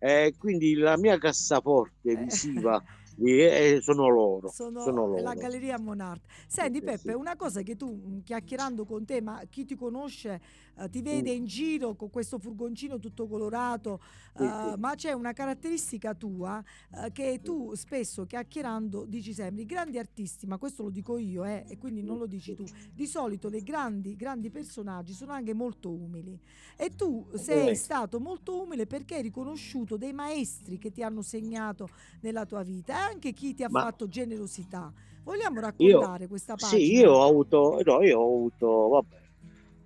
Eh, quindi la mia cassaforte Eh. visiva [laughs] eh, sono loro. sono, sono loro. la galleria Monart. Senti Peppe, una cosa che tu mh, chiacchierando con te, ma chi ti conosce eh, ti vede in giro con questo furgoncino tutto colorato, eh, ma c'è una caratteristica tua eh, che tu spesso chiacchierando dici sempre, i grandi artisti, ma questo lo dico io eh, e quindi non lo dici tu, di solito dei grandi, grandi personaggi sono anche molto umili e tu sei stato molto umile perché hai riconosciuto dei maestri che ti hanno segnato nella tua vita e anche chi ti ha Ma- fatto generosità. Vogliamo Io- raccontare questa pagina? Sì, io ho avuto, no, io ho avuto, vabbè,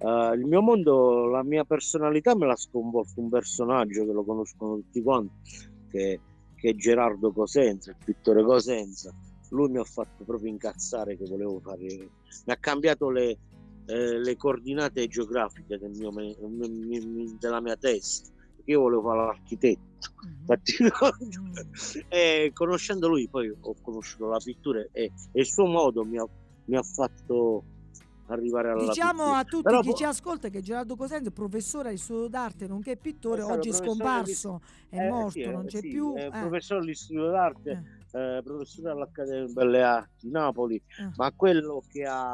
eh, il mio mondo, la mia personalità me l'ha sconvolto un personaggio che lo conoscono tutti quanti, che, che è Gerardo Cosenza, il pittore Cosenza. Lui mi ha fatto proprio incazzare che volevo fare, mi ha cambiato le, eh, le coordinate geografiche del mio della mia testa, perché io volevo fare l'architetto. Mhm. Infatti, [laughs] Mm. e conoscendo lui poi ho conosciuto la pittura e, e il suo modo mi ha, mi ha fatto arrivare alla Diciamo pittura. a tutti Però chi po- ci ascolta che Gerardo Cosenza è professore all'istituto d'arte nonché pittore, stato oggi è scomparso, è Eh, morto, sì, eh, non c'è sì, più. è eh, professore all'istituto d'arte eh, eh, professore all'Accademia di Belle Arti di Napoli eh. ma quello che ha,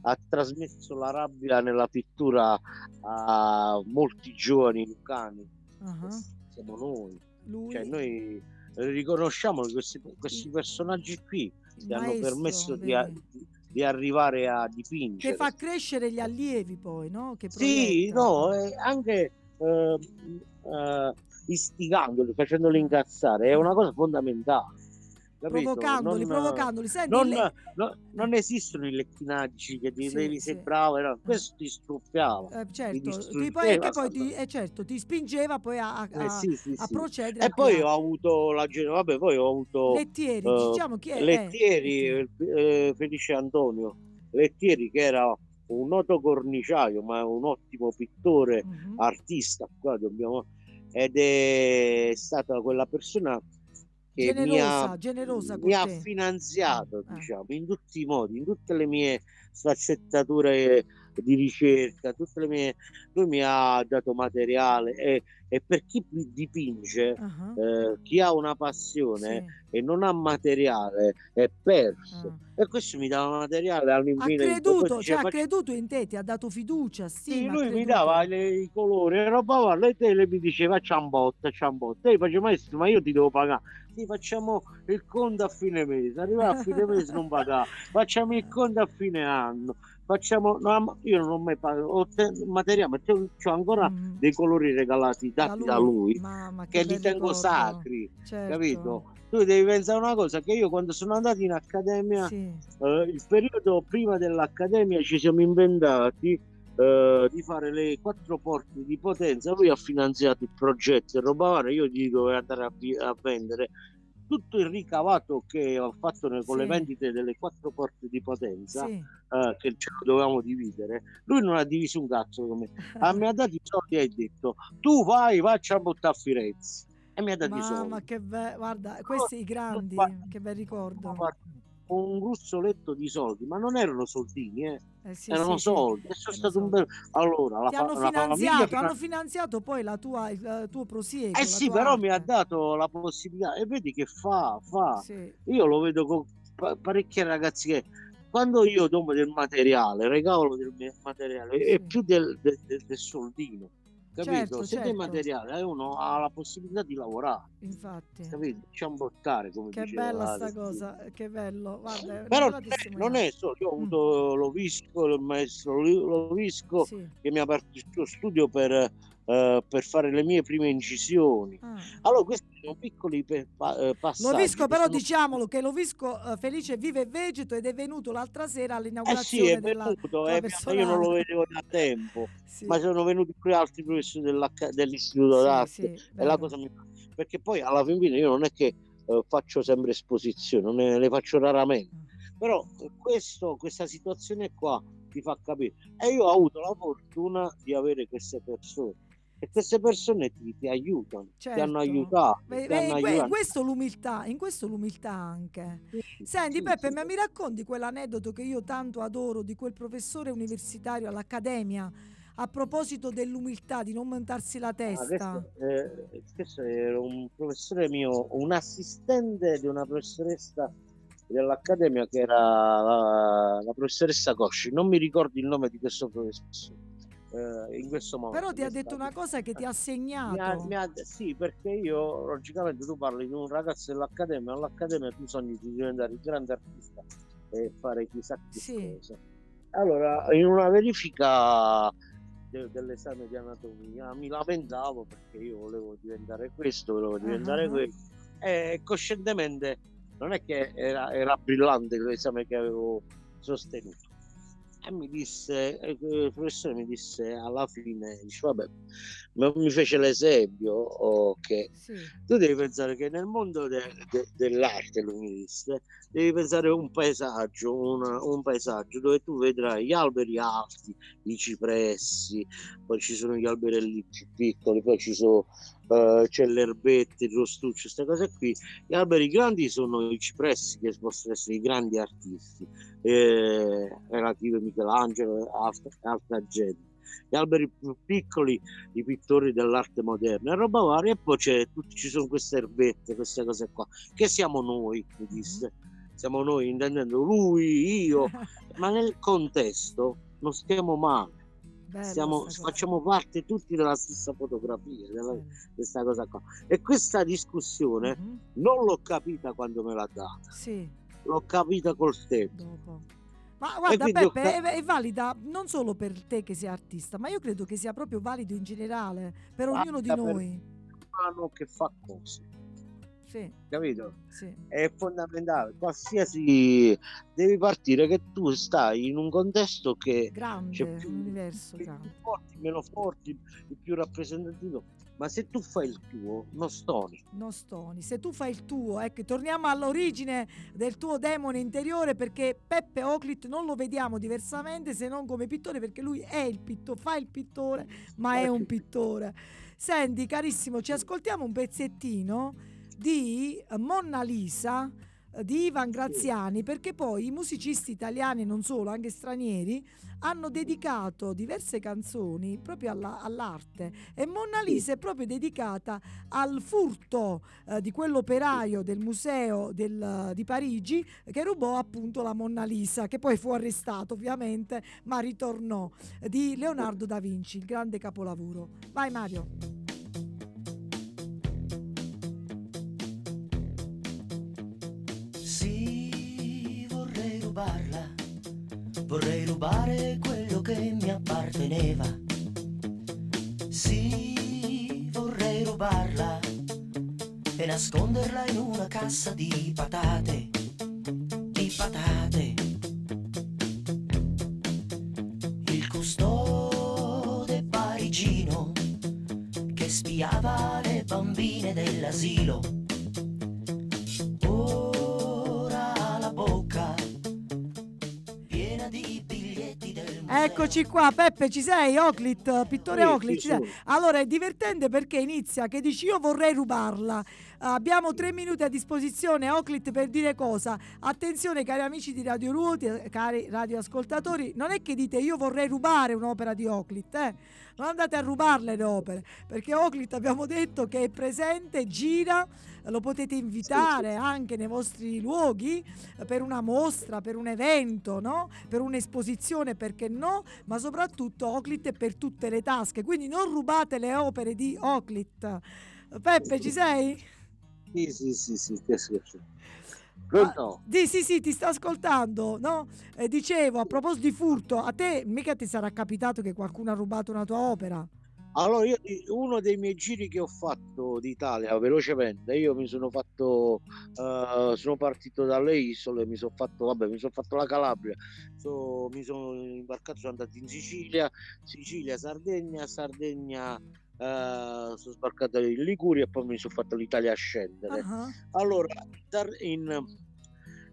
ha trasmesso la rabbia nella pittura a molti giovani lucani Ah, siamo noi Lui, cioè noi riconosciamo che questi, questi personaggi qui ti hanno permesso di, di- di arrivare a che dipingere. fa crescere gli allievi poi, no? Che Sì, proietta. no, eh, anche eh, eh, istigandoli, facendoli incazzare, è una cosa fondamentale. Capito? provocandoli, Non- provocandoli. Senti, Non, le- no- non esistono i lectinacci che ti Sì, devi sì. bravo, no, questo ti struffiava. eh, certo, ti, poi, poi ti, eh, certo, ti spingeva poi a, a- Eh, sì, sì, a procedere. E poi ho avuto la vabbè, poi ho avuto Lettieri, eh, diciamo chi è? Lettieri, eh, eh, Felice Antonio Lettieri che era un noto corniciaio ma un ottimo pittore mhm. artista qua dobbiamo ed è stata quella persona che mi generosa, ha, generosa con mi ha te. finanziato Ah. diciamo in tutti i modi in tutte le mie sfaccettature di ricerca tutte le mie lui mi ha dato materiale e, e per chi dipinge Ah, eh, chi ha una passione sì, e non ha materiale è perso ah. e questo mi dava materiale Ha all'infinito Poi creduto, cioè, diceva, ha "Facci- creduto in te, ti ha dato fiducia, sì, ha lui mi dava le- i colori e roba e te le mi diceva un botto. E io facevo maestro, ma io ti devo pagare. Sì, facciamo il conto a fine mese, arriva a fine mese non pagare, facciamo il conto a fine anno, facciamo, no, io non ho mai pagato, ho te- materiale, ma c'ho ancora Mm. dei colori regalati dati da lui, Mamma, che li bel tengo ricordo. sacri, Certo. capito? Tu devi pensare una cosa, che io quando sono andato in accademia, Sì. eh, il periodo prima dell'accademia ci siamo inventati eh, di fare le quattro porte di potenza. Lui ha finanziato il progetto e roba varia, io gli dovevo andare a, a vendere tutto il ricavato che ho fatto con le Sì. vendite delle quattro porte di potenza, Sì. eh, che ce lo dovevamo dividere. Lui non ha diviso un cazzo con me, [laughs] ah, mi ha dato i soldi e ha detto tu vai, faccia a buttare a Firenze. E mi ha dato i soldi. Mamma che be- guarda, questi i grandi, guarda, che bel ricordo. Un gruzzoletto di soldi, ma non erano soldini, eh. Eh, sì, erano sì, sì. soldi. E sono stato un bel. Allora, la, Ti fa- hanno famiglia. finanziato, fina- hanno finanziato poi la tua, il tuo prosieguo. Eh sì, però mi ha arte. dato la possibilità. E vedi che fa, fa. Sì. Io lo vedo con pa- parecchi ragazzi che quando io do del materiale, regalo del materiale, è Sì. più del- del- del soldino. Capito? Certo, Se certo. materiale, eh, uno ha la possibilità di lavorare, Infatti. capito? Ciambottare, come Che bella sta Ale. cosa, che bello. Guarda, Però non è, non è solo, io ho Mm. avuto l'Ovisco, il maestro Lovisco, Sì. che mi ha aperto il suo studio per, eh, per fare le mie prime incisioni. Ah. Allora, questi sono piccoli pe- pa- eh, passaggi. Lovisco, però sono- diciamolo che Lovisco eh, Felice vive e vegeto ed è venuto l'altra sera Eh all'inaugurazione sì, è della venuto, tua eh, io non lo vedevo da tempo, [laughs] Sì, ma sono venuti pure altri professori dell'istituto sì, d'arte sì, e la cosa mi perché poi alla fine io non è che eh, faccio sempre esposizioni, ne, le faccio raramente, Mm. però eh, questo, questa situazione qua ti fa capire e io ho avuto la fortuna di avere queste persone e queste persone ti, ti aiutano, ti hanno Certo. aiutato, Beh, ti hanno in que- in aiutato. questo l'umiltà, in questo l'umiltà anche. Sì, Senti sì, Peppe, sì. ma mi racconti quell'aneddoto che io tanto adoro di quel professore universitario all'Accademia a proposito dell'umiltà, di non montarsi la Ah, testa? questo, eh, questo era un professore mio, un assistente di una professoressa dell'Accademia che era la, la professoressa Cosci. Non mi ricordo il nome di questo professore. Eh, in questo momento. Però ti ha detto una cosa che ti ha [laughs] Mi ha- segnato. mi ha- sì, perché io logicamente tu parli di un ragazzo dell'Accademia, all'Accademia tu sogni di diventare il grande artista e fare chissà che Sì. cosa. Allora, in una verifica de- dell'esame di anatomia mi lamentavo perché io volevo diventare questo, volevo diventare Ah. questo e coscientemente non è che era, era brillante l'esame che avevo sostenuto. E mi disse, e il professore mi disse alla fine, dice, vabbè, ma mi fece l'esempio oh, che Sì. tu devi pensare che nel mondo de- de- dell'arte, lui mi disse, devi pensare a un paesaggio, una- un paesaggio dove tu vedrai gli alberi alti, i cipressi, poi ci sono gli alberelli più piccoli, poi ci sono, eh, c'è l'erbetta, il rostuccio, queste cose qui. Gli alberi grandi sono i cipressi, che possono essere i grandi artisti, eh, relativi a Michelangelo e altra, altra gente. Gli alberi più piccoli, i pittori dell'arte moderna e roba varia, e poi c'è, tutti, ci sono queste erbette, queste cose qua, che siamo noi, mi disse. Siamo noi, intendendo lui, io, [laughs] ma nel contesto non stiamo male, cosa. facciamo parte tutti della stessa fotografia, della, Sì. questa cosa qua. E questa discussione Mhm. non l'ho capita quando me l'ha data, Sì, l'ho capita col tempo. dopo. Ma guarda quindi ho Peppe, ca- è, è valida non solo per te che sei artista, ma io credo che sia proprio valido in generale per Valida ognuno di per- noi. Mano che fa cose, Sì, capito? sì. È fondamentale, qualsiasi devi partire che tu stai in un contesto che Grande, c'è più, un universo più grande. forti, meno forti, il più rappresentativo, ma se tu fai il tuo, non stoni. Non stoni, se tu fai il tuo, ecco, torniamo all'origine del tuo demone interiore perché Peppe Oclit non lo vediamo diversamente se non come pittore perché lui è il pittore, fa il pittore, ma è un pittore. Senti, carissimo, ci ascoltiamo un pezzettino di Monna Lisa di Ivan Graziani perché poi i musicisti italiani e non solo, anche stranieri, hanno dedicato diverse canzoni proprio alla- all'arte e Monna Lisa è proprio dedicata al furto eh, di quell'operaio del museo del- di Parigi che rubò appunto la Monna Lisa, che poi fu arrestato ovviamente, ma ritornò, di Leonardo da Vinci, il grande capolavoro. Vai Mario. Rubarla, vorrei rubare quello che mi apparteneva. Sì, vorrei rubarla e nasconderla in una cassa di patate, di patate. Il custode parigino che spiava le bambine dell'asilo Eccoci qua, Peppe, ci sei? Oclit, pittore Sì, Oclit, sì. Allora è divertente perché inizia che dici io vorrei rubarla. Abbiamo tre minuti a disposizione, Oclit, per dire cosa. Attenzione, cari amici di Radio Ruoti, eh, cari radioascoltatori, non è che dite io vorrei rubare un'opera di Oclit, eh? Non andate a rubarle le opere, perché Oclit abbiamo detto che è presente, gira, lo potete invitare anche nei vostri luoghi eh, per una mostra, per un evento, no? per un'esposizione, perché no? Ma soprattutto Oclit è per tutte le tasche, quindi non rubate le opere di Oclit. Peppe, ci sei? Sì, sì, sì, sì, che Pronto? Sì, sì, sì, ti sto ascoltando, no? Eh, dicevo, a proposito di furto, a te mica ti sarà capitato che qualcuno ha rubato una tua opera? Allora, io uno dei miei giri che ho fatto d'Italia velocemente, io mi sono fatto, eh, sono partito dalle isole, mi sono fatto, vabbè, mi sono fatto la Calabria, so- mi sono imbarcato, sono andato in Sicilia, Sicilia, Sardegna, Sardegna, eh, sono sbarcato in Liguria e poi mi sono fatto l'Italia a scendere. Ah, Allora, in,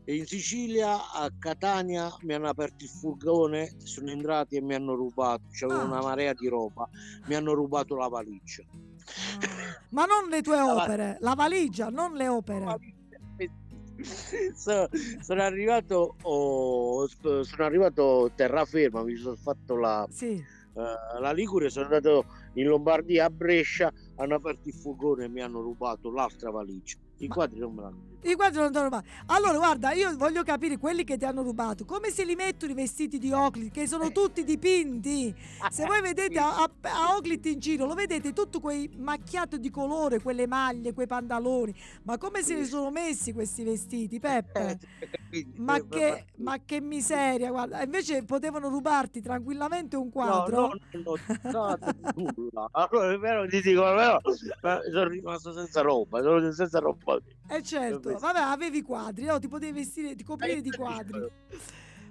in Sicilia, a Catania, mi hanno aperto il furgone, sono entrati e mi hanno rubato, c'avevo Ah. una marea di roba, mi hanno rubato la valigia. ah. Ma non le tue [laughs] opere, la valigia, non le opere. [laughs] So- sono arrivato oh, sono arrivato terraferma mi sono fatto la, Sì. eh, la Ligure sono andato in Lombardia a Brescia hanno aperto il furgone e mi hanno rubato l'altra valigia i Ma- quadri non me l'hanno I quadri non ti hanno rubato. Allora, guarda, io voglio capire quelli che ti hanno rubato. Come se li mettono i vestiti di Oclit, che sono tutti dipinti. Se voi vedete a, a, a Oclit in giro, lo vedete tutto quei macchiato di colore, quelle maglie, quei pantaloni. Ma come se li sono messi questi vestiti, Peppe? Ma che, ma che miseria, guarda. Invece potevano rubarti tranquillamente un quadro. No, no, no, no, nulla. [laughs] Allora, è vero, ti dico, però, ma sono rimasto senza roba, sono senza roba. Eh certo, vabbè, avevi quadri, no? Ti potevi vestire, ti coprire di quadri.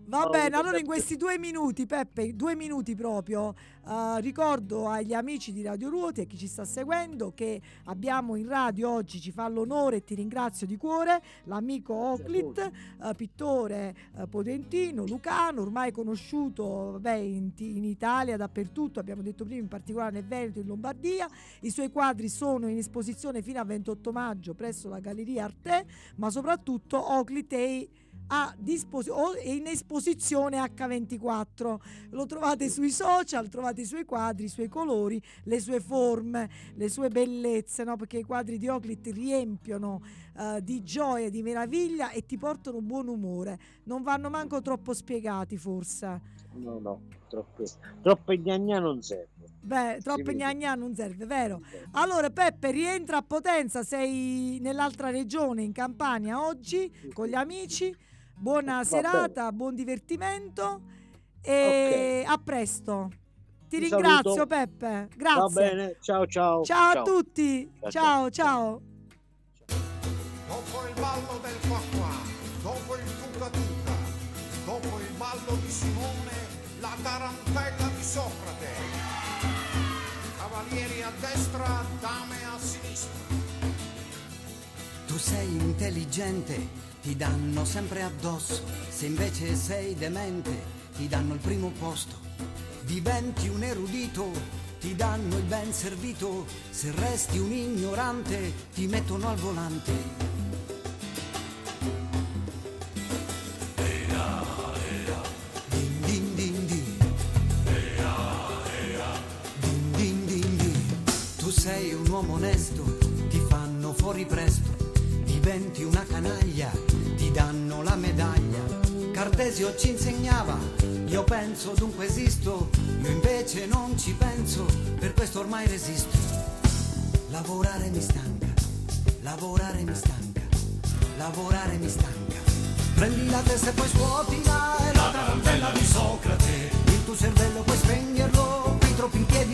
Va bene, allora in questi due minuti, Peppe, due minuti proprio, eh, ricordo agli amici di Radio Ruoti e chi ci sta seguendo che abbiamo in radio oggi, ci fa l'onore e ti ringrazio di cuore, l'amico Oclit, eh, pittore eh, potentino, lucano, ormai conosciuto vabbè, in, in Italia dappertutto, abbiamo detto prima in particolare nel Veneto e in Lombardia, i suoi quadri sono in esposizione fino al 28 maggio presso la Galleria Arte, ma soprattutto Oclit è è in esposizione H24. Lo trovate sui social, trovate i suoi quadri, i suoi colori, le sue forme, le sue bellezze, no? perché i quadri di Oclit riempiono eh, di gioia, di meraviglia e ti portano buon umore. Non vanno manco troppo spiegati, forse. No, no, troppe, troppe gnagna non serve. Beh, troppe vede. gnagna non serve, vero? Allora Peppe rientra a Potenza, sei nell'altra regione, in Campania oggi con gli amici. Buona Va serata, buon divertimento e a presto. Ti Ti ringrazio saluto. Peppe, Va grazie. bene, ciao ciao. Ciao, a tutti, Ciao, ciao ciao. ciao. Dopo il ballo del qua qua, dopo il tuca tuca, dopo il ballo di Simone, la tarantella di Socrate. Cavalieri a destra, dame a sinistra. Tu sei intelligente, ti danno sempre addosso. Se invece sei demente, ti danno il primo posto. Diventi un erudito, ti danno il ben servito. Se resti un ignorante, ti mettono al volante. Sei un uomo onesto, ti fanno fuori presto, diventi una canaglia, Cartesio ci insegnava, io penso dunque esisto, io invece non ci penso, per questo ormai resisto. Lavorare mi stanca, lavorare mi stanca, lavorare mi stanca. Prendi la testa e poi scuotila, è la tarantella di Socrate. Il tuo cervello puoi spegnerlo, qui troppi in piedi